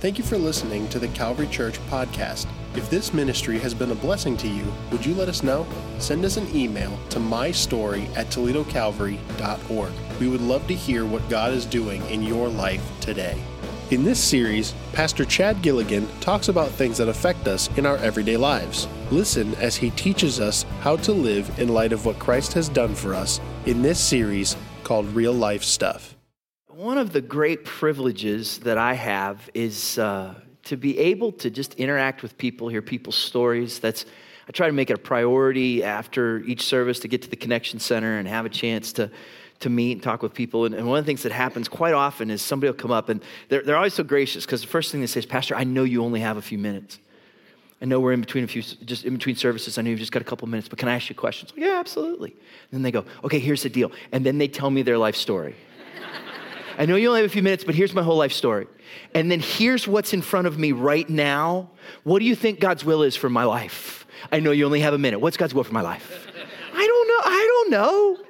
Thank you for listening to the Calvary Church podcast. If this ministry has been a blessing to you, would you let us know? Send us an email to mystory at toledocalvary.org. We would love to hear what God is doing in your life today. In this series, Pastor Chad Gilligan talks about things that affect us in our everyday lives. Listen as he teaches us how to live in light of what Christ has done for us in this series called Real Life Stuff. One of the great privileges that I have is uh, to be able to just interact with people, hear people's stories. That's I try to make it a priority after each service to get to the connection center and have a chance to to meet and talk with people. And, and one of the things that happens quite often is somebody will come up and they're, they're always so gracious because the first thing they say is, Pastor, I know you only have a few minutes. I know we're in between a few, just in between services. I know you've just got a couple minutes, but can I ask you questions? yeah, absolutely. And then they go, okay, here's the deal. And then they tell me their life story. I know you only have a few minutes, but here's my whole life story. And then here's what's in front of me right now. What do you think God's will is for my life? I know you only have a minute. What's God's will for my life? I don't know. I don't know.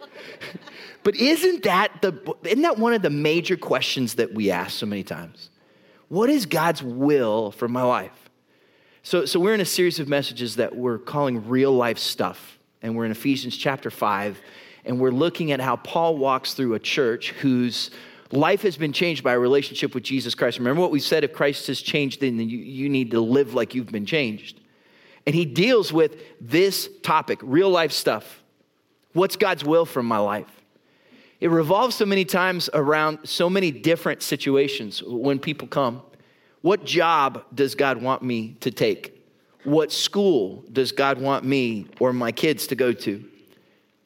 But isn't that the isn't that one of the major questions that we ask so many times? What is God's will for my life? So, so we're in a series of messages that we're calling real life stuff. And we're in Ephesians chapter 5, and we're looking at how Paul walks through a church whose life has been changed by a relationship with Jesus Christ. Remember what we said if Christ has changed, then you, you need to live like you've been changed. And he deals with this topic, real life stuff. What's God's will for my life? It revolves so many times around so many different situations when people come. What job does God want me to take? What school does God want me or my kids to go to?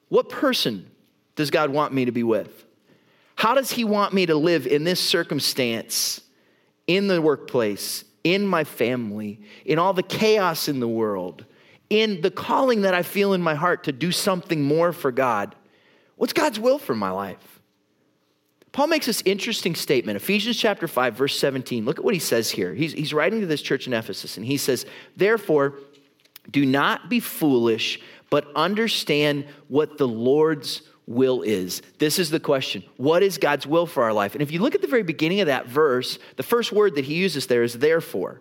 What person does God want me to be with? How does He want me to live in this circumstance, in the workplace, in my family, in all the chaos in the world, in the calling that I feel in my heart to do something more for God? What's God's will for my life? Paul makes this interesting statement, Ephesians chapter 5, verse 17. Look at what he says here. He's, he's writing to this church in Ephesus, and he says, Therefore, do not be foolish, but understand what the Lord's will is. This is the question What is God's will for our life? And if you look at the very beginning of that verse, the first word that he uses there is therefore,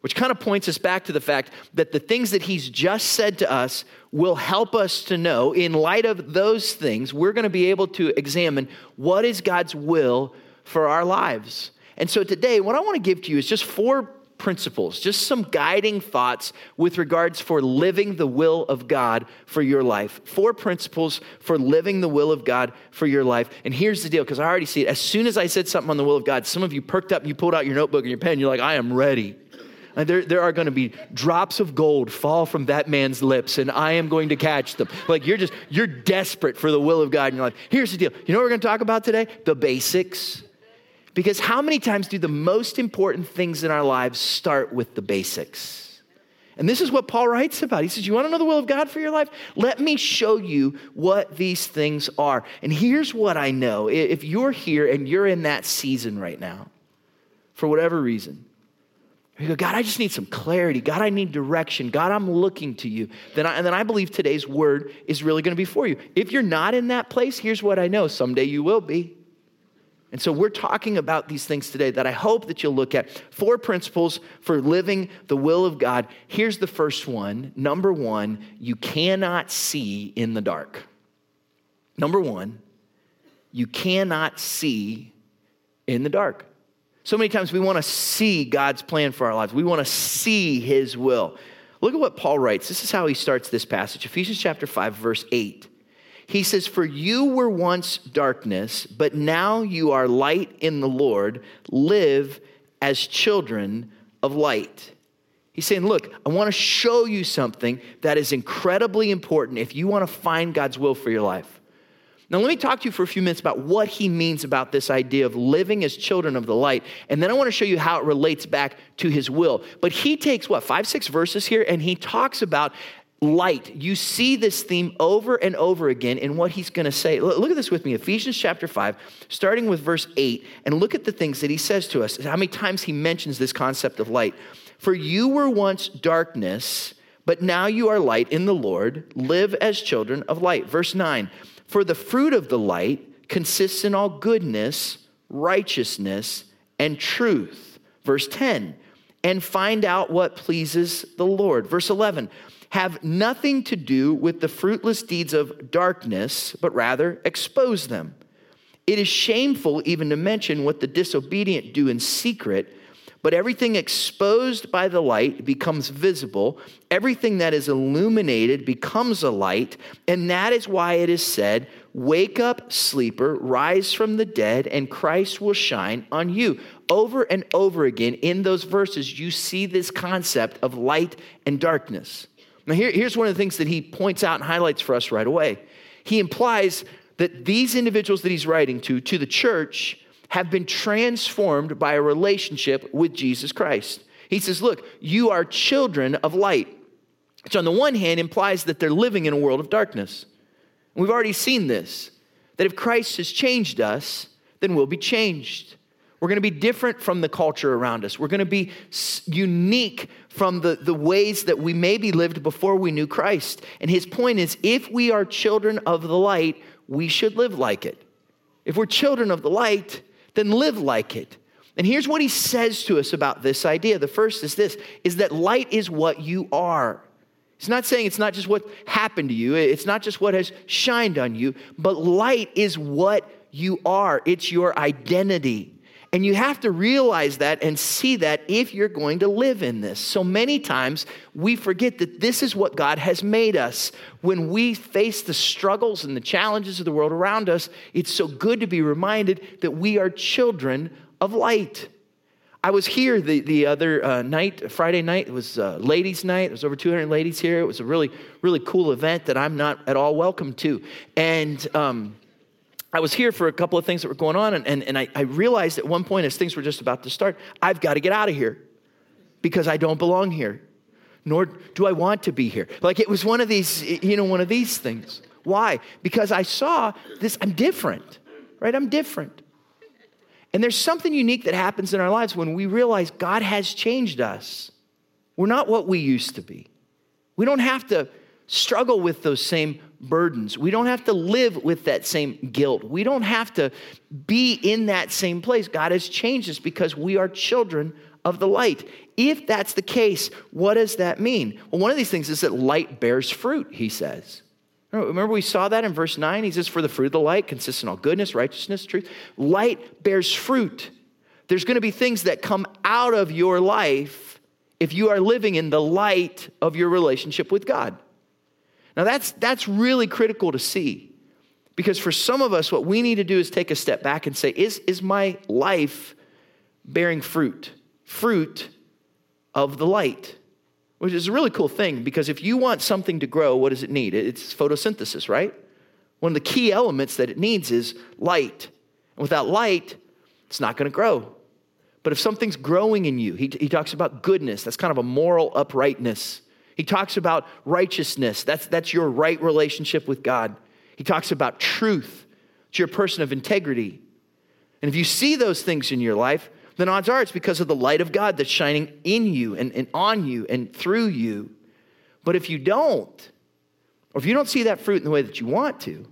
which kind of points us back to the fact that the things that he's just said to us will help us to know, in light of those things, we're going to be able to examine what is God's will for our lives. And so today, what I want to give to you is just four principles, just some guiding thoughts with regards for living the will of God for your life. Four principles for living the will of God for your life. And here's the deal, because I already see it. As soon as I said something on the will of God, some of you perked up you pulled out your notebook and your pen. You're like, I am ready. And there, there are going to be drops of gold fall from that man's lips, and I am going to catch them. Like you're just, you're desperate for the will of God in your life. Here's the deal. You know what we're going to talk about today? The basics. Because how many times do the most important things in our lives start with the basics? And this is what Paul writes about. He says, You want to know the will of God for your life? Let me show you what these things are. And here's what I know if you're here and you're in that season right now, for whatever reason, you go, God, I just need some clarity. God, I need direction. God, I'm looking to you. Then I, and then I believe today's word is really going to be for you. If you're not in that place, here's what I know someday you will be. And so we're talking about these things today that I hope that you'll look at. Four principles for living the will of God. Here's the first one. Number one, you cannot see in the dark. Number one, you cannot see in the dark. So many times we want to see God's plan for our lives. We want to see his will. Look at what Paul writes. This is how he starts this passage Ephesians chapter 5, verse 8. He says, For you were once darkness, but now you are light in the Lord. Live as children of light. He's saying, Look, I want to show you something that is incredibly important if you want to find God's will for your life. Now, let me talk to you for a few minutes about what he means about this idea of living as children of the light. And then I want to show you how it relates back to his will. But he takes, what, five, six verses here, and he talks about light. You see this theme over and over again in what he's going to say. Look at this with me Ephesians chapter 5, starting with verse 8, and look at the things that he says to us. How many times he mentions this concept of light. For you were once darkness, but now you are light in the Lord. Live as children of light. Verse 9 For the fruit of the light consists in all goodness, righteousness, and truth Verse 10, and find out what pleases the Lord. Verse 11, have nothing to do with the fruitless deeds of darkness, but rather expose them. It is shameful even to mention what the disobedient do in secret, but everything exposed by the light becomes visible. Everything that is illuminated becomes a light, and that is why it is said, Wake up, sleeper, rise from the dead, and Christ will shine on you. Over and over again in those verses, you see this concept of light and darkness. Now, here, here's one of the things that he points out and highlights for us right away. He implies that these individuals that he's writing to, to the church, have been transformed by a relationship with Jesus Christ. He says, Look, you are children of light, which on the one hand implies that they're living in a world of darkness. We've already seen this that if Christ has changed us, then we'll be changed. We're going to be different from the culture around us. We're going to be unique from the, the ways that we maybe lived before we knew Christ. And his point is if we are children of the light, we should live like it. If we're children of the light, then live like it. And here's what he says to us about this idea. The first is this is that light is what you are. He's not saying it's not just what happened to you, it's not just what has shined on you, but light is what you are. It's your identity. And you have to realize that and see that if you're going to live in this. So many times we forget that this is what God has made us. When we face the struggles and the challenges of the world around us, it's so good to be reminded that we are children of light. I was here the, the other uh, night, Friday night. It was uh, ladies' night. There was over 200 ladies here. It was a really, really cool event that I'm not at all welcome to. And um, I was here for a couple of things that were going on, and, and, and I, I realized at one point as things were just about to start, I've got to get out of here because I don't belong here, nor do I want to be here. Like it was one of these, you know, one of these things. Why? Because I saw this, I'm different, right? I'm different. And there's something unique that happens in our lives when we realize God has changed us. We're not what we used to be. We don't have to struggle with those same burdens. We don't have to live with that same guilt. We don't have to be in that same place. God has changed us because we are children of the light. If that's the case, what does that mean? Well, one of these things is that light bears fruit, he says. Remember, we saw that in verse 9? He says, For the fruit of the light consists in all goodness, righteousness, truth. Light bears fruit. There's going to be things that come out of your life if you are living in the light of your relationship with God. Now, that's, that's really critical to see because for some of us, what we need to do is take a step back and say, Is, is my life bearing fruit? Fruit of the light, which is a really cool thing because if you want something to grow, what does it need? It's photosynthesis, right? One of the key elements that it needs is light. And without light, it's not going to grow. But if something's growing in you, he, he talks about goodness, that's kind of a moral uprightness. He talks about righteousness. That's, that's your right relationship with God. He talks about truth. It's your person of integrity. And if you see those things in your life, then odds are it's because of the light of God that's shining in you and, and on you and through you. But if you don't, or if you don't see that fruit in the way that you want to,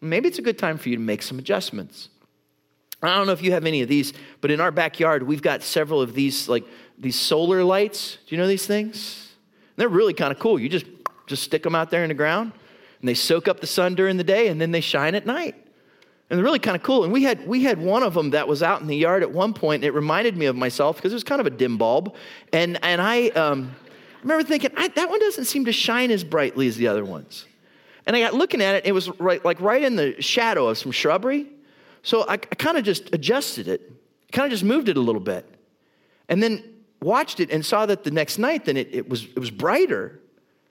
maybe it's a good time for you to make some adjustments. I don't know if you have any of these, but in our backyard, we've got several of these, like these solar lights. Do you know these things? They're really kind of cool. You just, just stick them out there in the ground, and they soak up the sun during the day, and then they shine at night. And they're really kind of cool. And we had, we had one of them that was out in the yard at one point, and it reminded me of myself because it was kind of a dim bulb. And, and I um, remember thinking, that one doesn't seem to shine as brightly as the other ones. And I got looking at it, it was right, like right in the shadow of some shrubbery. So I, I kind of just adjusted it, kind of just moved it a little bit. And then watched it and saw that the next night, then it, it, was, it was brighter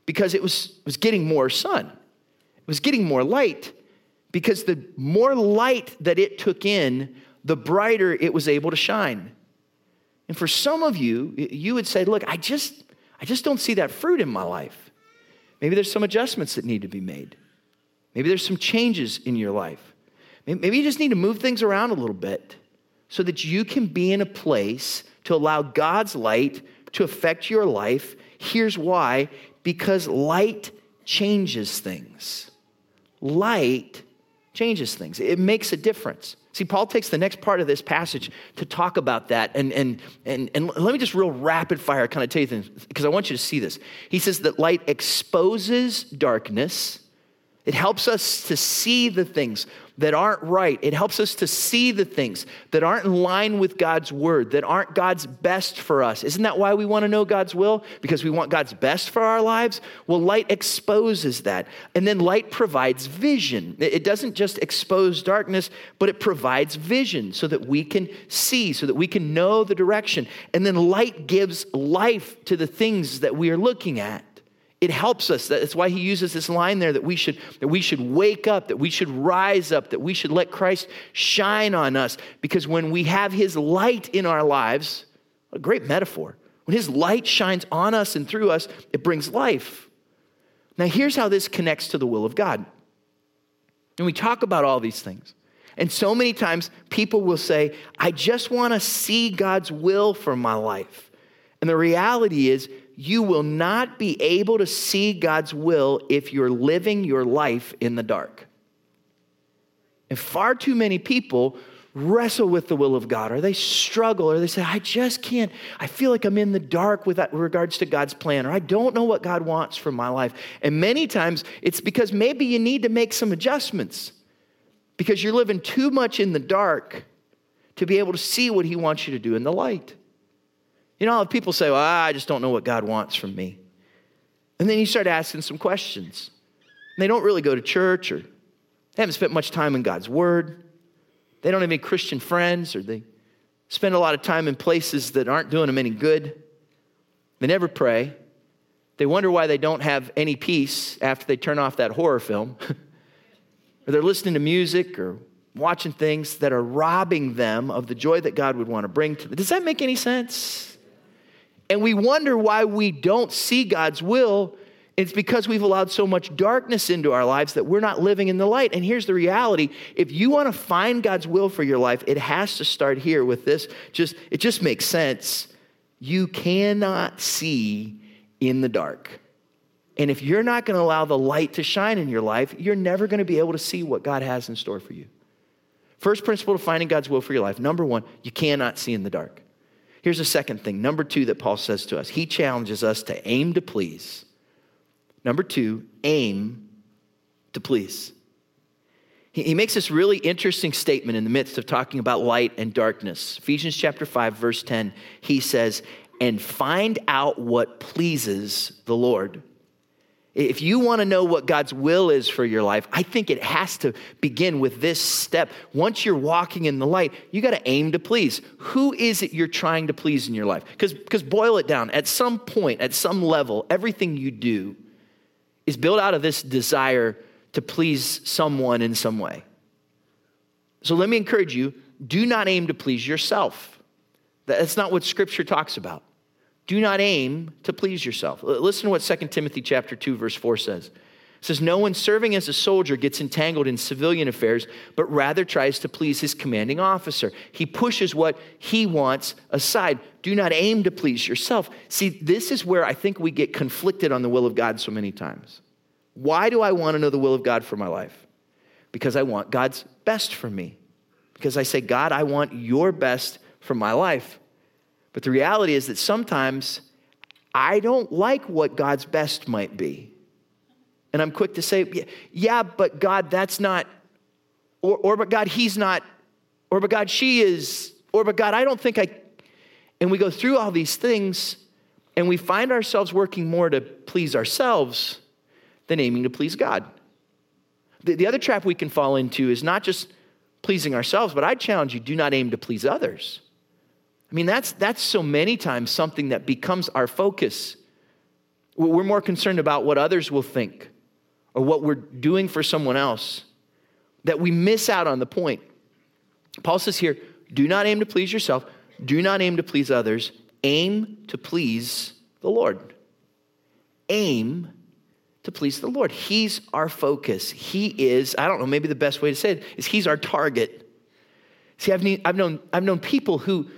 because it was, was getting more sun. It was getting more light because the more light that it took in, the brighter it was able to shine. And for some of you, you would say, look, I just, I just don't see that fruit in my life. Maybe there's some adjustments that need to be made. Maybe there's some changes in your life. Maybe you just need to move things around a little bit so that you can be in a place to allow God's light to affect your life. Here's why because light changes things. Light changes things, it makes a difference. See, Paul takes the next part of this passage to talk about that. And, and, and, and let me just real rapid fire kind of tell you things, because I want you to see this. He says that light exposes darkness, it helps us to see the things that aren't right. It helps us to see the things that aren't in line with God's word, that aren't God's best for us. Isn't that why we want to know God's will? Because we want God's best for our lives? Well, light exposes that. And then light provides vision. It doesn't just expose darkness, but it provides vision so that we can see, so that we can know the direction. And then light gives life to the things that we are looking at it helps us. That's why he uses this line there that we should that we should wake up, that we should rise up, that we should let Christ shine on us. Because when we have his light in our lives, a great metaphor. When his light shines on us and through us, it brings life. Now, here's how this connects to the will of God. And we talk about all these things. And so many times people will say, I just want to see God's will for my life. And the reality is, you will not be able to see God's will if you're living your life in the dark. And far too many people wrestle with the will of God, or they struggle, or they say, I just can't, I feel like I'm in the dark with uh, regards to God's plan, or I don't know what God wants for my life. And many times it's because maybe you need to make some adjustments because you're living too much in the dark to be able to see what He wants you to do in the light. You know, people say, well, I just don't know what God wants from me. And then you start asking some questions. And they don't really go to church or they haven't spent much time in God's Word. They don't have any Christian friends or they spend a lot of time in places that aren't doing them any good. They never pray. They wonder why they don't have any peace after they turn off that horror film. or they're listening to music or watching things that are robbing them of the joy that God would want to bring to them. Does that make any sense? And we wonder why we don't see God's will. It's because we've allowed so much darkness into our lives that we're not living in the light. And here's the reality if you want to find God's will for your life, it has to start here with this. Just, it just makes sense. You cannot see in the dark. And if you're not going to allow the light to shine in your life, you're never going to be able to see what God has in store for you. First principle to finding God's will for your life number one, you cannot see in the dark. Here's a second thing. Number two, that Paul says to us he challenges us to aim to please. Number two, aim to please. He, makes this really interesting statement in the midst of talking about light and darkness. Ephesians chapter 5, verse 10, he says, And find out what pleases the Lord. If you want to know what God's will is for your life, I think it has to begin with this step. Once you're walking in the light, you got to aim to please. Who is it you're trying to please in your life? Because boil it down, at some point, at some level, everything you do is built out of this desire to please someone in some way. So let me encourage you do not aim to please yourself. That's not what Scripture talks about. Do not aim to please yourself. Listen to what 2 Timothy chapter 2 verse 4 says. It says no one serving as a soldier gets entangled in civilian affairs, but rather tries to please his commanding officer. He pushes what he wants aside. Do not aim to please yourself. See, this is where I think we get conflicted on the will of God so many times. Why do I want to know the will of God for my life? Because I want God's best for me. Because I say, God, I want your best for my life. But the reality is that sometimes I don't like what God's best might be. And I'm quick to say, yeah, but God, that's not, or, or but God, he's not, or but God, she is, or but God, I don't think I, and we go through all these things and we find ourselves working more to please ourselves than aiming to please God. The, the other trap we can fall into is not just pleasing ourselves, but I challenge you do not aim to please others. I mean, that's, that's so many times something that becomes our focus. We're more concerned about what others will think or what we're doing for someone else that we miss out on the point. Paul says here do not aim to please yourself, do not aim to please others, aim to please the Lord. Aim to please the Lord. He's our focus. He is, I don't know, maybe the best way to say it is He's our target. See, I've, I've, known, I've known people who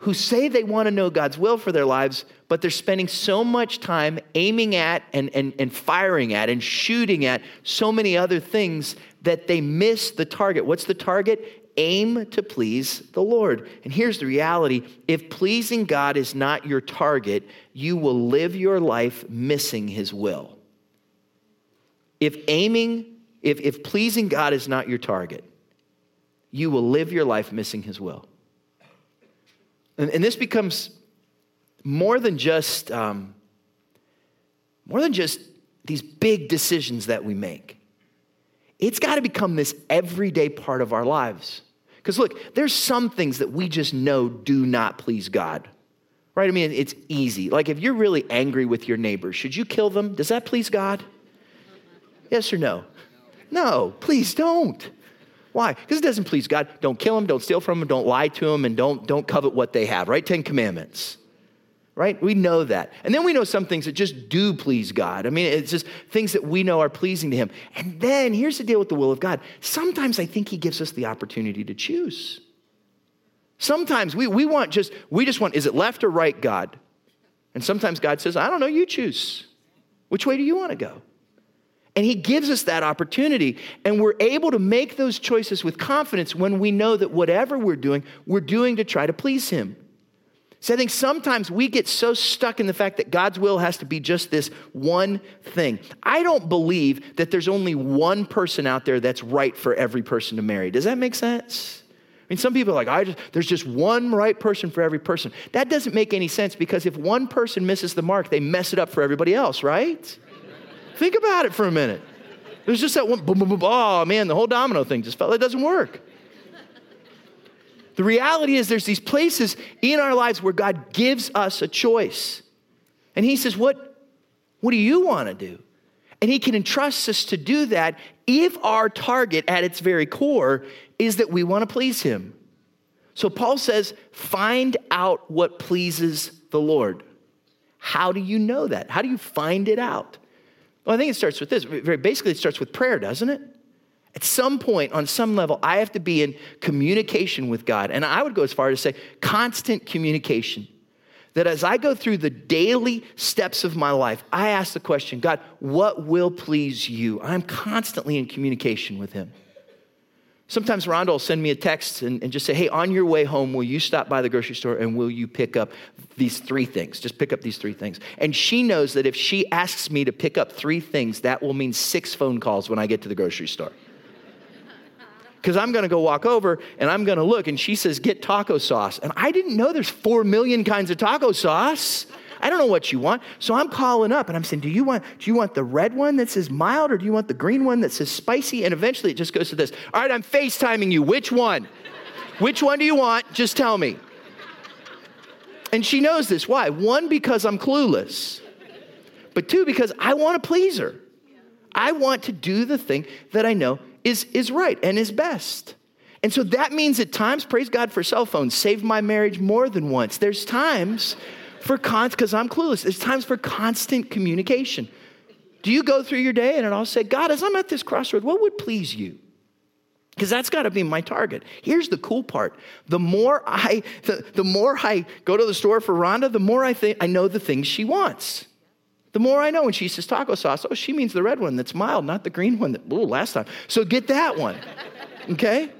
who say they want to know God's will for their lives, but they're spending so much time aiming at and, and, and firing at and shooting at so many other things that they miss the target. What's the target? aim to please the Lord. And here's the reality if pleasing God is not your target, you will live your life missing His will. If aiming, if, if pleasing God is not your target, you will live your life missing His will. And, and this becomes more than just um, more than just these big decisions that we make. It's got to become this everyday part of our lives. Because look, there's some things that we just know do not please God. Right? I mean, it's easy. Like if you're really angry with your neighbor, should you kill them? Does that please God? Yes or no? No, please don't. Why? Because it doesn't please God. Don't kill them, don't steal from them, don't lie to them, and don't, don't covet what they have, right? Ten Commandments. Right? We know that. And then we know some things that just do please God. I mean, it's just things that we know are pleasing to Him. And then here's the deal with the will of God. Sometimes I think He gives us the opportunity to choose. Sometimes we, we want just, we just want, is it left or right, God? And sometimes God says, I don't know, you choose. Which way do you want to go? And he gives us that opportunity. And we're able to make those choices with confidence when we know that whatever we're doing, we're doing to try to please him. So I think sometimes we get so stuck in the fact that God's will has to be just this one thing. I don't believe that there's only one person out there that's right for every person to marry. Does that make sense? I mean, some people are like, I just, there's just one right person for every person. That doesn't make any sense because if one person misses the mark, they mess it up for everybody else, right? Think about it for a minute. There's just that one, boom, boom, boom, oh man, the whole domino thing just fell. It doesn't work. The reality is, there's these places in our lives where God gives us a choice. And He says, What, what do you want to do? And He can entrust us to do that if our target at its very core is that we want to please Him. So Paul says, Find out what pleases the Lord. How do you know that? How do you find it out? Well, I think it starts with this. Very basically, it starts with prayer, doesn't it? At some point, on some level, I have to be in communication with God. And I would go as far as to say constant communication. That as I go through the daily steps of my life, I ask the question God, what will please you? I'm constantly in communication with Him. Sometimes Rhonda will send me a text and, and, just say, hey, on your way home, will you stop by the grocery store and will you pick up these three things? Just pick up these three things. And she knows that if she asks me to pick up three things, that will mean six phone calls when I get to the grocery store. Because I'm going to go walk over and I'm going to look, and she says, get taco sauce. And I didn't know there's four million kinds of taco sauce. I don't know what you want. So I'm calling up and I'm saying, do you want, do you want the red one that says mild or do you want the green one that says spicy? And eventually it just goes to this. All right, I'm FaceTiming you. Which one? Which one do you want? Just tell me. And she knows this. Why? One, because I'm clueless. But two, because I want to please her. I want to do the thing that I know is, is right and is best. And so that means at times, praise God for cell phones, saved my marriage more than once. There's times for constant, because I'm clueless, there's times for constant communication. Do you go through your day and I'll say, God, as I'm at this crossroad, what would please you? Because that's got to be my target. Here's the cool part: the more I, the, the more I go to the store for Rhonda, the more I think I know the things she wants. The more I know when she says taco sauce, oh, she means the red one that's mild, not the green one that ooh, last time. So get that one. Okay?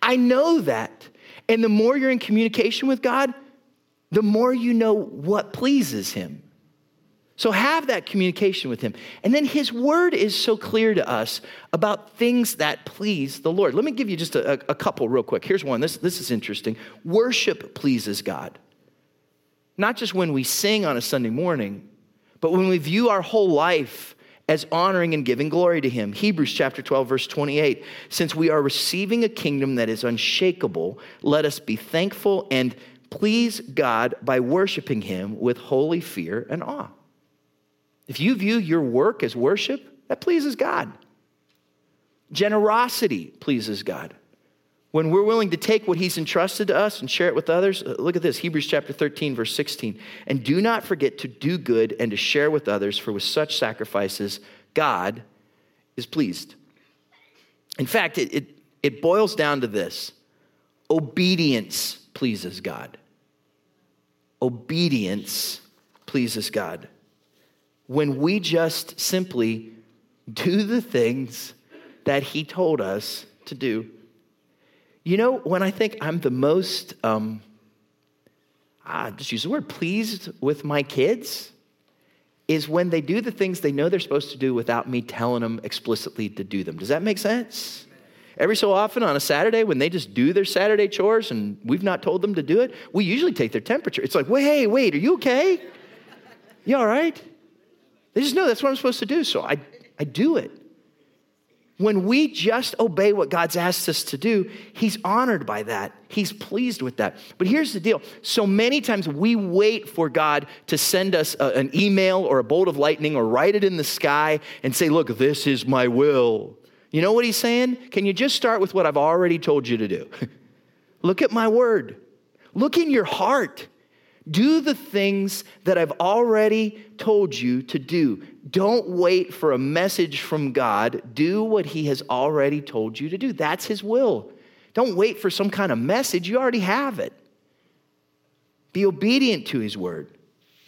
I know that. And the more you're in communication with God, the more you know what pleases him. So have that communication with him. And then his word is so clear to us about things that please the Lord. Let me give you just a, a, couple real quick. Here's one. This, this is interesting. Worship pleases God. Not just when we sing on a Sunday morning, but when we view our whole life as honoring and giving glory to him. Hebrews chapter 12 verse 28. Since we are receiving a kingdom that is unshakable, let us be thankful and please God by worshiping Him with holy fear and awe. If you view your work as worship, that pleases God. Generosity pleases God. When we're willing to take what He's entrusted to us and share it with others, uh, look at this Hebrews chapter 13, verse 16. And do not forget to do good and to share with others, for with such sacrifices, God is pleased. In fact, it, it, it boils down to this obedience pleases God obedience pleases God. When we just simply do the things that He told us to do. You know, when I think I'm the most, um, ah, just use the word, pleased with my kids, is when they do the things they know they're supposed to do without me telling them explicitly to do them. Does that make sense? Every so often on a Saturday, when they just do their Saturday chores and we've not told them to do it, we usually take their temperature. It's like, wait, hey, wait, are you okay? You all right? They just know that's what I'm supposed to do, so I, I do it. When we just obey what God's asked us to do, He's honored by that. He's pleased with that. But here's the deal so many times we wait for God to send us a, an email or a bolt of lightning or write it in the sky and say, Look, this is my will. You know what He's saying? Can you just start with what I've already told you to do? Look at my word, look in your heart. Do the things that I've already told you to do. Don't wait for a message from God. Do what He has already told you to do. That's His will. Don't wait for some kind of message. You already have it. Be obedient to His word.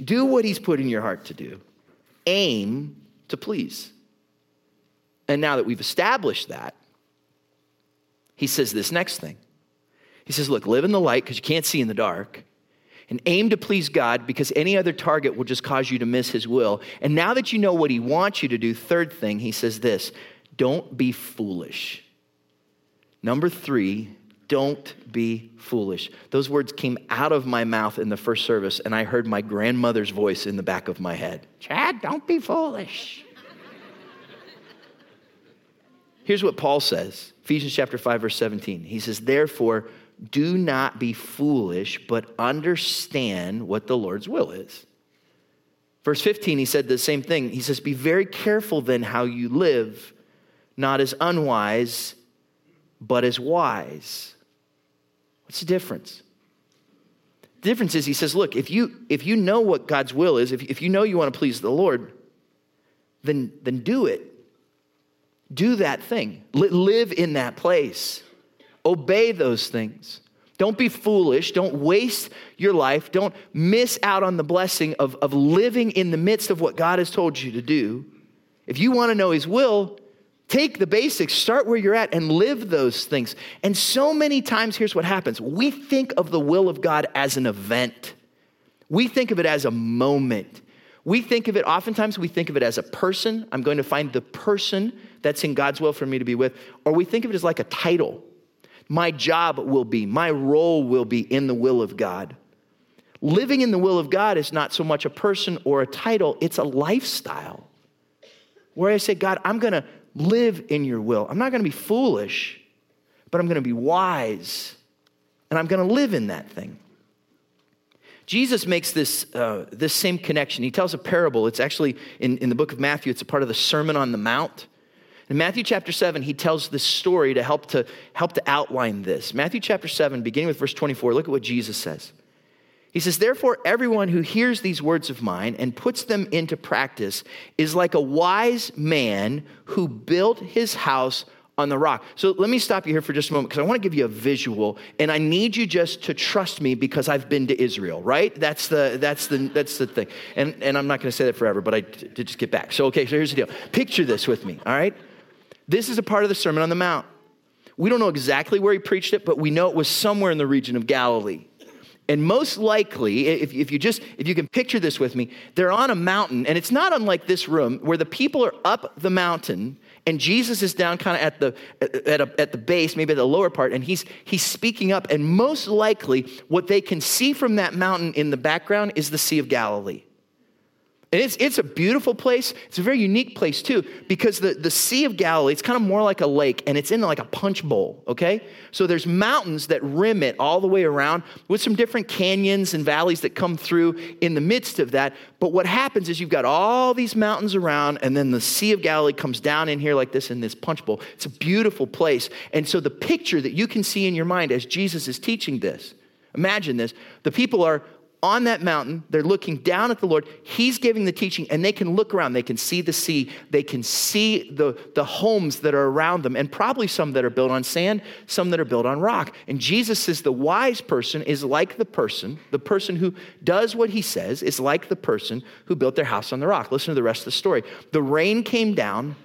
Do what He's put in your heart to do. Aim to please. And now that we've established that, He says this next thing. He says, Look, live in the light because you can't see in the dark and aim to please God because any other target will just cause you to miss His will. And now that you know what He wants you to do, third thing, He says this don't be foolish. Number three, don't be foolish. Those words came out of my mouth in the first service, and I heard my grandmother's voice in the back of my head Chad, don't be foolish. Here's what Paul says Ephesians chapter 5, verse 17. He says, Therefore, do not be foolish, but understand what the Lord's will is. Verse 15, he said the same thing. He says, Be very careful then how you live, not as unwise, but as wise. What's the difference? The difference is he says, Look, if you, if you know what God's will is, if, if you know you want to please the Lord, then, then do it. Do that thing, live in that place. Obey those things. Don't be foolish. Don't waste your life. Don't miss out on the blessing of, of living in the midst of what God has told you to do. If you want to know His will, take the basics, start where you're at, and live those things. And so many times, here's what happens we think of the will of God as an event, we think of it as a moment. We think of it, oftentimes, we think of it as a person. I'm going to find the person that's in God's will for me to be with. Or we think of it as like a title my job will be, my role will be in the will of God. Living in the will of God is not so much a person or a title, it's a lifestyle. Where I say, God, I'm going to live in your will. I'm not going to be foolish, but I'm going to be wise, and I'm going to live in that thing. Jesus makes this, uh, this same connection. He tells a parable. It's actually in, in the book of Matthew, it's a part of the Sermon on the Mount. In Matthew chapter 7, he tells this story to help to help to outline this. Matthew chapter 7, beginning with verse 24, look at what Jesus says. He says, Therefore, everyone who hears these words of mine and puts them into practice is like a wise man who built his house on the rock. So let me stop you here for just a moment because I want to give you a visual and I need you just to trust me because I've been to Israel, right? That's the that's the that's the thing. And and I'm not going to say that forever, but I did just get back. So okay, so here's the deal. Picture this with me, all right? This is a part of the Sermon on the Mount. We don't know exactly where he preached it, but we know it was somewhere in the region of Galilee. And most likely, if, if you just if you can picture this with me, they're on a mountain, and it's not unlike this room where the people are up the mountain and Jesus is down kind of at the at, a, at the base, maybe at the lower part, and he's he's speaking up. And most likely, what they can see from that mountain in the background is the Sea of Galilee. And it's, it's a beautiful place. It's a very unique place, too, because the, the Sea of Galilee, it's kind of more like a lake, and it's in like a punch bowl, okay? So there's mountains that rim it all the way around with some different canyons and valleys that come through in the midst of that. But what happens is you've got all these mountains around, and then the Sea of Galilee comes down in here like this in this punch bowl. It's a beautiful place. And so the picture that you can see in your mind as Jesus is teaching this, imagine this the people are on that mountain. They're looking down at the Lord. He's giving the teaching, and they can look around. They can see the sea. They can see the, the homes that are around them, and probably some that are built on sand, some that are built on rock. And Jesus says the wise person is like the person, the person who does what he says is like the person who built their house on the rock. Listen to the rest of the story. The rain came down,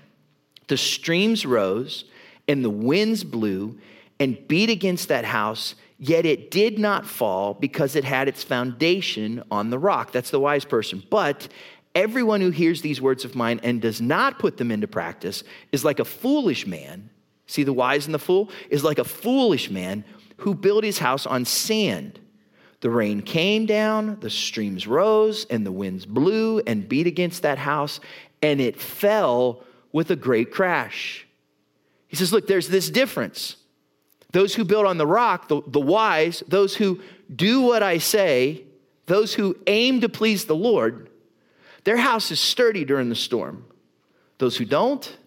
the streams rose, and the winds blew and beat against that house, yet it did not fall because it had its foundation on the rock. That's the wise person. But everyone who hears these words of mine and does not put them into practice is like a foolish man. See the wise and the fool? Is like a foolish man who built his house on sand. The rain came down, the streams rose, and the winds blew and beat against that house, and it fell with a great crash. He says, Look, there's this difference. Those who build on the rock, the, the wise, those who do what I say, those who aim to please the Lord, their house is sturdy during the storm. Those who don't,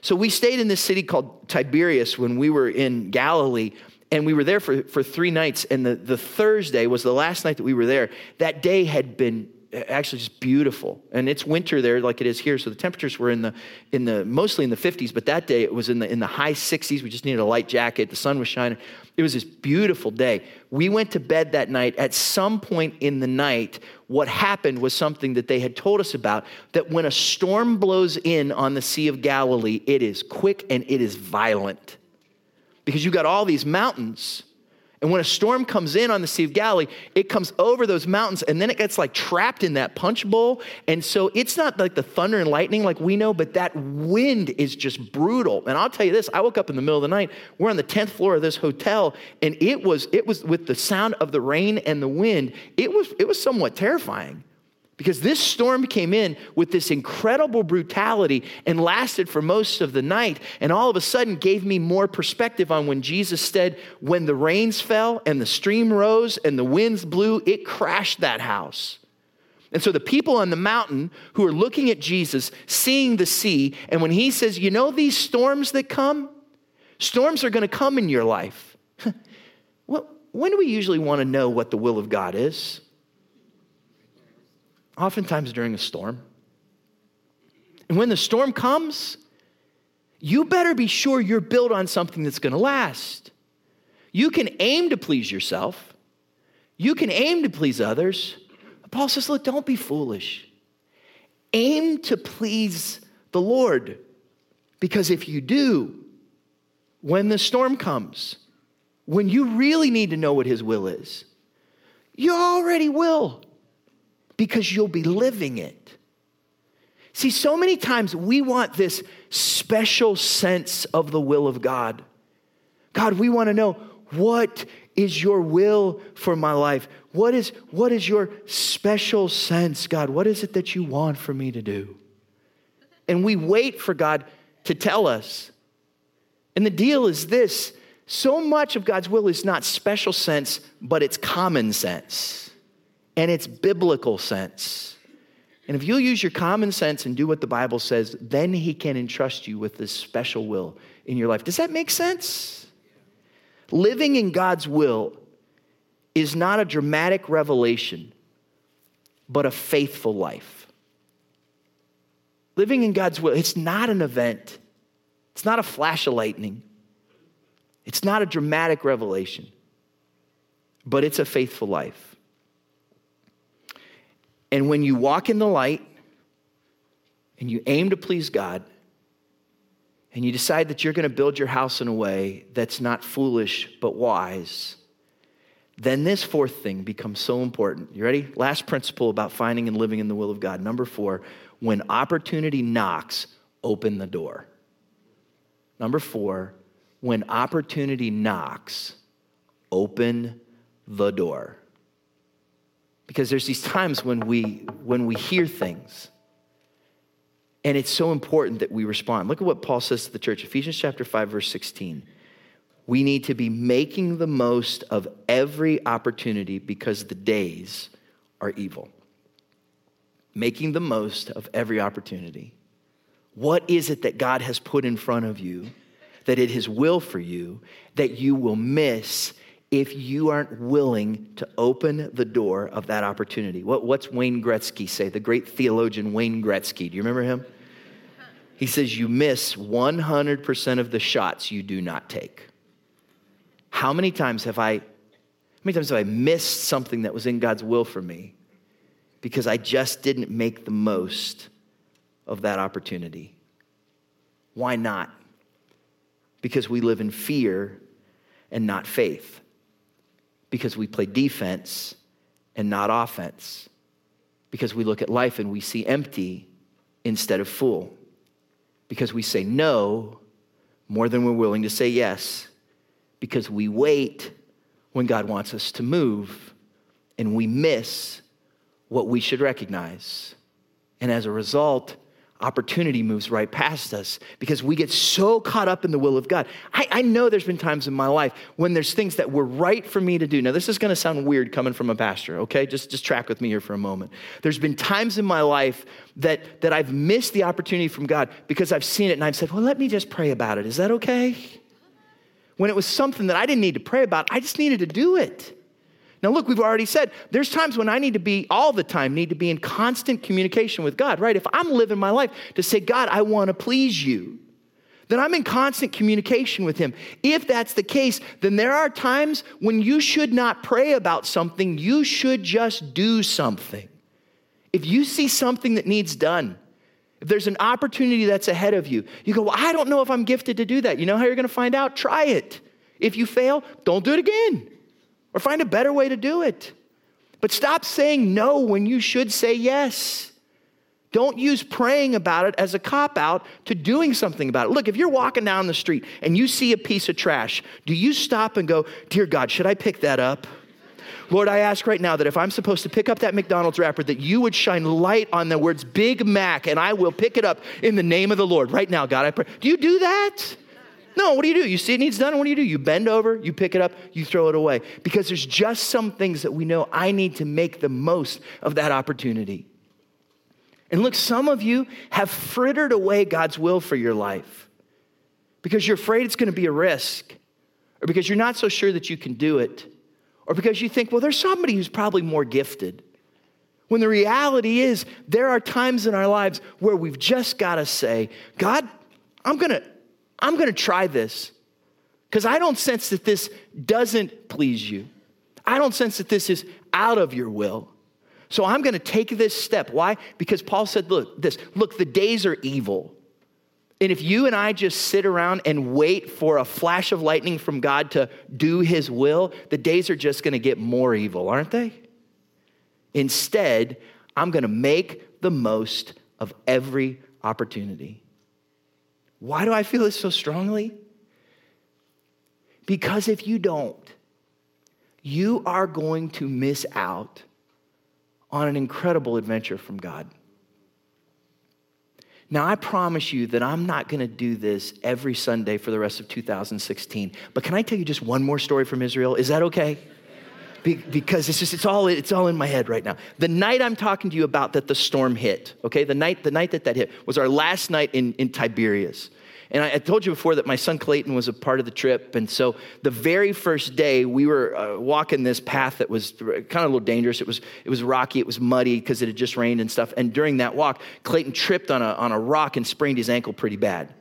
so we stayed in this city called Tiberias when we were in Galilee, and we were there for, for three nights. And the, the Thursday was the last night that we were there. That day had been actually just beautiful. And it's winter there like it is here. So the temperatures were in the in the mostly in the 50s but that day it was in the in the high 60s we just needed a light jacket. The sun was shining. It was this beautiful day. We went to bed that night. At some point in the night what happened was something that they had told us about that when a storm blows in on the sea of galilee it is quick and it is violent. Because you've got all these mountains and when a storm comes in on the Sea of Galilee, it comes over those mountains and then it gets like trapped in that punch bowl. And so it's not like the thunder and lightning like we know, but that wind is just brutal. And I'll tell you this, I woke up in the middle of the night. We're on the 10th floor of this hotel and it was it was with the sound of the rain and the wind, it was it was somewhat terrifying. Because this storm came in with this incredible brutality and lasted for most of the night, and all of a sudden gave me more perspective on when Jesus said, When the rains fell and the stream rose and the winds blew, it crashed that house. And so the people on the mountain who are looking at Jesus, seeing the sea, and when he says, You know these storms that come? Storms are going to come in your life. well, when do we usually want to know what the will of God is? Oftentimes during a storm. And when the storm comes, you better be sure you're built on something that's going to last. You can aim to please yourself, you can aim to please others. But Paul says, look, don't be foolish. Aim to please the Lord. Because if you do, when the storm comes, when you really need to know what His will is, you already will because you'll be living it. See, so many times we want this special sense of the will of God. God, we want to know what is your will for my life? What is, what is your special sense, God? What is it that you want for me to do? And we wait for God to tell us. And the deal is this so much of God's will is not special sense, but it's common sense and its biblical sense. And if you'll use your common sense and do what the Bible says, then He can entrust you with this special will in your life. Does that make sense? Living in God's will is not a dramatic revelation, but a faithful life. Living in God's will, it's not an event, it's not a flash of lightning, it's not a dramatic revelation, but it's a faithful life. And when you walk in the light and you aim to please God, and you decide that you're going to build your house in a way that's not foolish but wise, then this fourth thing becomes so important. You ready? Last principle about finding and living in the will of God. Number four, when opportunity knocks, open the door. Number four, when opportunity knocks, open the door because there's these times when we when we hear things and it's so important that we respond. Look at what paul says to the church ephesians chapter 5 verse 16 we need to be making the most of every opportunity because the days are evil. Making the most of every opportunity. What is it that god has put in front of you that it is will for you that you will miss if you aren't willing to open the door of that opportunity. What, what's Wayne Gretzky say? The great theologian Wayne Gretzky. Do you remember him? He says, You miss 100% of the shots you do not take. How many times have I, how many times have I missed something that was in God's will for me because I just didn't make the most of that opportunity? Why not? because we live in fear and not faith, because we play defense and not offense, because we look at life and we see empty instead of full, because we say no more than we're willing to say yes, because we wait when God wants us to move and we miss what we should recognize. And as a result, opportunity moves right past us because we get so caught up in the will of God. I, I, know there's been times in my life when there's things that were right for me to do. Now, this is going to sound weird coming from a pastor, okay? Just, just track with me here for a moment. There's been times in my life that, that I've missed the opportunity from God because I've seen it and I've said, well, let me just pray about it. Is that okay? When it was something that I didn't need to pray about, I just needed to do it. Now, look, we've already said there's times when I need to be, all the time, need to be in constant communication with God, right? If I'm living my life to say, God, I want to please you, then I'm in constant communication with Him. If that's the case, then there are times when you should not pray about something, you should just do something. If you see something that needs done, if there's an opportunity that's ahead of you, you go, Well, I don't know if I'm gifted to do that. You know how you're going to find out? Try it. If you fail, don't do it again or find a better way to do it. But stop saying no when you should say yes. Don't use praying about it as a cop out to doing something about it. Look, if you're walking down the street and you see a piece of trash, do you stop and go, Dear God, should I pick that up? Lord, I ask right now that if I'm supposed to pick up that McDonald's wrapper, that you would shine light on the words Big Mac and I will pick it up in the name of the Lord. Right now, God, I pray. Do you do that? No, what do you do? You see it needs done, what do you do? You bend over, you pick it up, you throw it away. Because there's just some things that we know I need to make the most of that opportunity. And look, some of you have frittered away God's will for your life because you're afraid it's going to be a risk, or because you're not so sure that you can do it, or because you think, well, there's somebody who's probably more gifted. When the reality is, there are times in our lives where we've just got to say, God, I'm going to I'm going to try this because I don't sense that this doesn't please you. I don't sense that this is out of your will. So I'm going to take this step. Why? Because Paul said, look, this, look, the days are evil. And if you and I just sit around and wait for a flash of lightning from God to do his will, the days are just going to get more evil, aren't they? Instead, I'm going to make the most of every opportunity. Why do I feel this so strongly? Because if you don't, you are going to miss out on an incredible adventure from God. Now, I promise you that I'm not going to do this every Sunday for the rest of 2016. But can I tell you just one more story from Israel? Is that okay? Be- because it's just it's all it's all in my head right now. The night I'm talking to you about that the storm hit, okay, the night the night that that hit was our last night in, in Tiberias. And I, I, told you before that my son Clayton was a part of the trip. And so the very first day, we were uh, walking this path that was kind of a little dangerous. It was, it was rocky, it was muddy because it had just rained and stuff. And during that walk, Clayton tripped on a, on a rock and sprained his ankle pretty bad.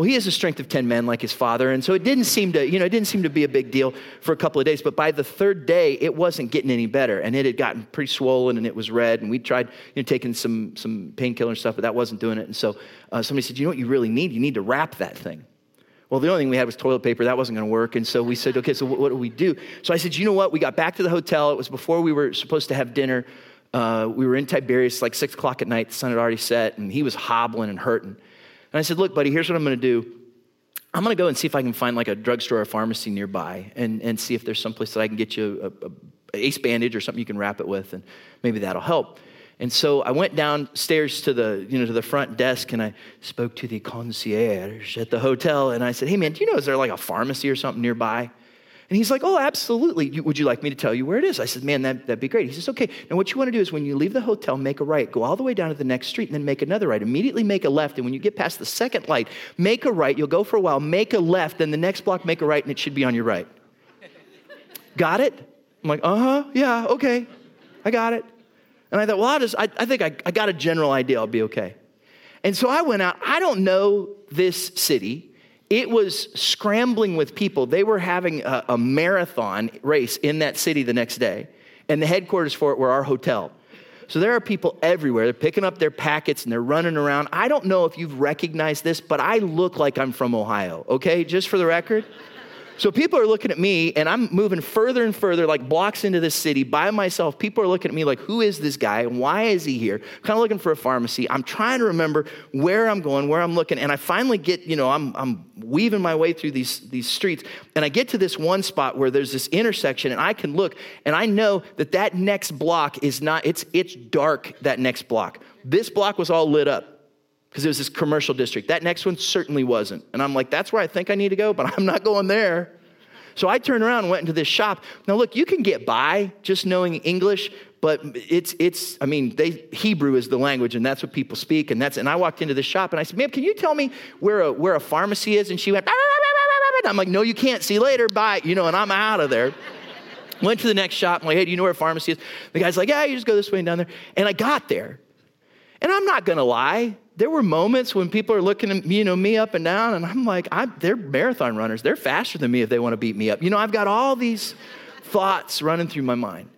Well, he has the strength of 10 men like his father, and so it didn't seem to, you know, it didn't seem to be a big deal for a couple of days. But by the third day, it wasn't getting any better, and it had gotten pretty swollen and it was red. And we tried, you know, taking some some painkiller and stuff, but that wasn't doing it. And so uh, somebody said, you know what you really need? You need to wrap that thing. Well, the only thing we had was toilet paper. That wasn't going to work. And so we said, okay, so what, what, do we do? So I said, you know what? We got back to the hotel. It was before we were supposed to have dinner. Uh, we were in Tiberias, like six o'clock at night. The sun had already set, and he was hobbling and hurting. And I said, look, buddy, here's what I'm going to do. I'm going to go and see if I can find like a drugstore or pharmacy nearby and, and see if there's someplace that I can get you a, a, ace bandage or something you can wrap it with, and maybe that'll help. And so I went downstairs to the, you know, to the front desk and I spoke to the concierge at the hotel and I said, hey man, do you know, is there like a pharmacy or something nearby? And he's like, Oh, absolutely. Would you like me to tell you where it is? I said, Man, that, that'd be great. He says, Okay. Now, what you want to do is when you leave the hotel, make a right, go all the way down to the next street, and then make another right. Immediately make a left. And when you get past the second light, make a right. You'll go for a while, make a left, then the next block, make a right, and it should be on your right. got it? I'm like, Uh huh. Yeah, okay. I got it. And I thought, Well, I'll just, I, I think I, I got a general idea. I'll be okay. And so I went out. I don't know this city it was scrambling with people. They were having a, a, marathon race in that city the next day, and the headquarters for it were our hotel. So there are people everywhere. They're picking up their packets and they're running around. I don't know if you've recognized this, but I look like I'm from Ohio, okay? Just for the record. So people are looking at me, and I'm moving further and further, like blocks into this city by myself. People are looking at me like, who is this guy why is he here? kind of looking for a pharmacy. I'm trying to remember where I'm going, where I'm looking, and I finally get, you know, I'm, I'm weaving my way through these, these streets, and I get to this one spot where there's this intersection, and I can look, and I know that that next block is not, it's, it's dark, that next block. This block was all lit up because it was this commercial district. That next one certainly wasn't. And I'm like, that's where I think I need to go, but I'm not going there. So I turned around and went into this shop. Now, look, you can get by just knowing English, but it's, it's I mean, they, Hebrew is the language, and that's what people speak. And, that's, and I walked into the shop, and I said, ma'am, can you tell me where a, where a pharmacy is? And she went, I'm like, no, you can't. See you later. Bye. You know, and I'm out of there. Went to the next shop. I'm like, hey, do you know where a pharmacy is? The guy's like, yeah, you just go this way and down there. And I got there. And I'm not going to lie there were moments when people are looking at you know me up and down and i'm like I'm, they're marathon runners. They're faster than me if they want to beat me up. You know i've got all these thoughts running through my mind.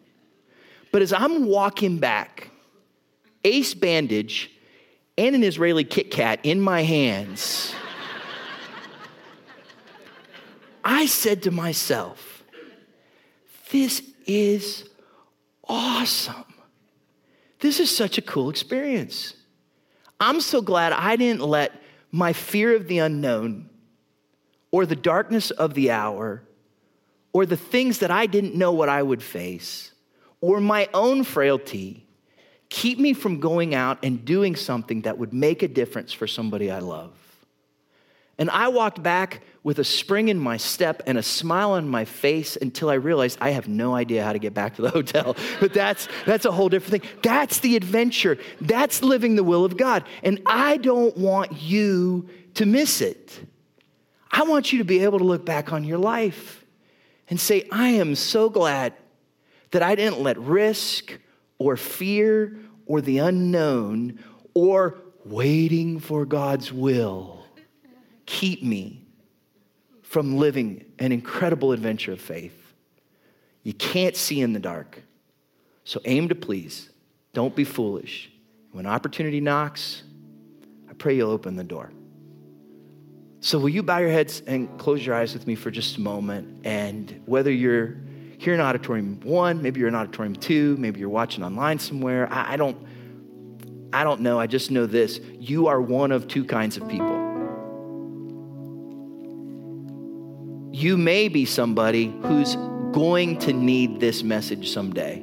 But as i'm walking back ace bandage and an israeli kit kat in my hands i said to myself this is awesome. This is such a cool experience I'm so glad I didn't let my fear of the unknown or the darkness of the hour or the things that I didn't know what I would face or my own frailty keep me from going out and doing something that would make a difference for somebody I love. And I walked back with a spring in my step and a smile on my face until I realized I have no idea how to get back to the hotel. But that's, that's a whole different thing. That's the adventure. That's living the will of God. And I don't want you to miss it. I want you to be able to look back on your life and say, I am so glad that I didn't let risk or fear or the unknown or waiting for God's will keep me from living an incredible adventure of faith. You can't see in the dark. So aim to please. Don't be foolish. When opportunity knocks, I pray you'll open the door. So, will you bow your heads and close your eyes with me for just a moment? And whether you're here in auditorium one, maybe you're in auditorium two, maybe you're watching online somewhere, I, I don't, I don't know. I just know this: you are one of two kinds of people. You may be somebody who's going to need this message someday.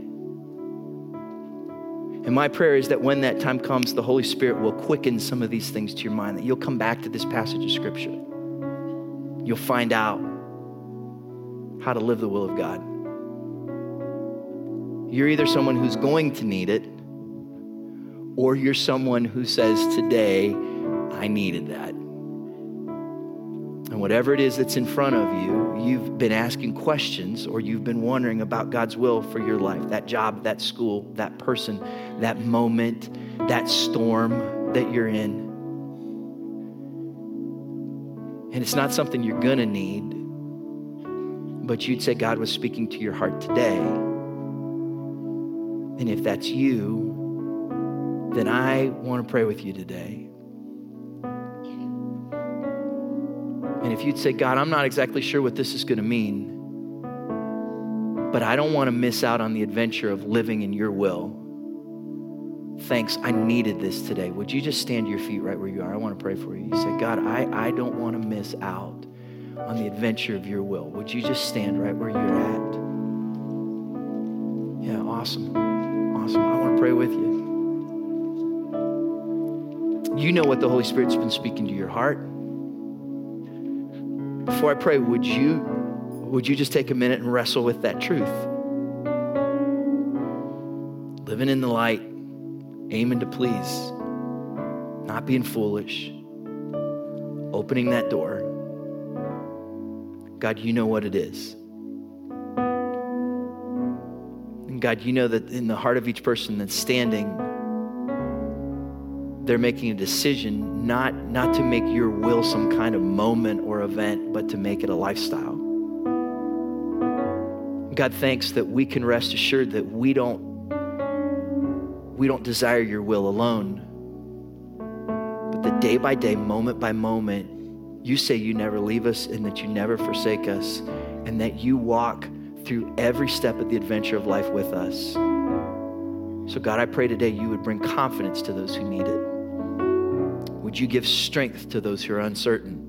And my prayer is that when that time comes, the Holy Spirit will quicken some of these things to your mind, that you'll come back to this passage of Scripture. You'll find out how to live the will of God. You're either someone who's going to need it, or you're someone who says, Today, I needed that. And whatever it is that's in front of you, you've been asking questions or you've been wondering about God's will for your life that job, that school, that person, that moment, that storm that you're in. And it's not something you're going to need, but you'd say God was speaking to your heart today. And if that's you, then I want to pray with you today. And if you'd say, God, I'm not exactly sure what this is going to mean, but I don't want to miss out on the adventure of living in your will. Thanks, I needed this today. Would you just stand to your feet right where you are? I want to pray for you. You say, God, I, I don't want to miss out on the adventure of your will. Would you just stand right where you're at? Yeah, awesome. Awesome. I want to pray with you. You know what the Holy Spirit's been speaking to your heart. Before I pray, would you, would you just take a minute and wrestle with that truth? Living in the light, aiming to please, not being foolish, opening that door. God, you know what it is. And God, you know that in the heart of each person that's standing, they're making a decision not, not to make your will some kind of moment or event, but to make it a lifestyle. God, thanks that we can rest assured that we don't we don't desire your will alone, but that day by day, moment by moment, you say you never leave us and that you never forsake us, and that you walk through every step of the adventure of life with us. So, God, I pray today you would bring confidence to those who need it. Would you give strength to those who are uncertain?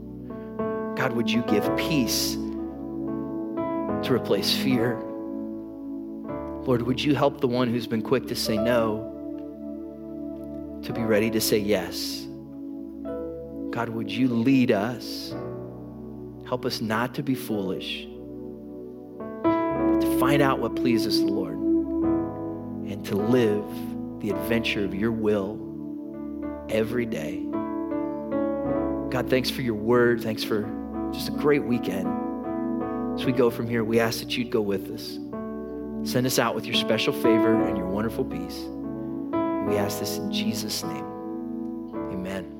God, would you give peace to replace fear? Lord, would you help the one who's been quick to say no to be ready to say yes? God, would you lead us? Help us not to be foolish, but to find out what pleases the Lord and to live the adventure of your will every day. God, thanks for your word. Thanks for just a great weekend. As we go from here, we ask that you'd go with us. Send us out with your special favor and your wonderful peace. We ask this in Jesus' name. Amen.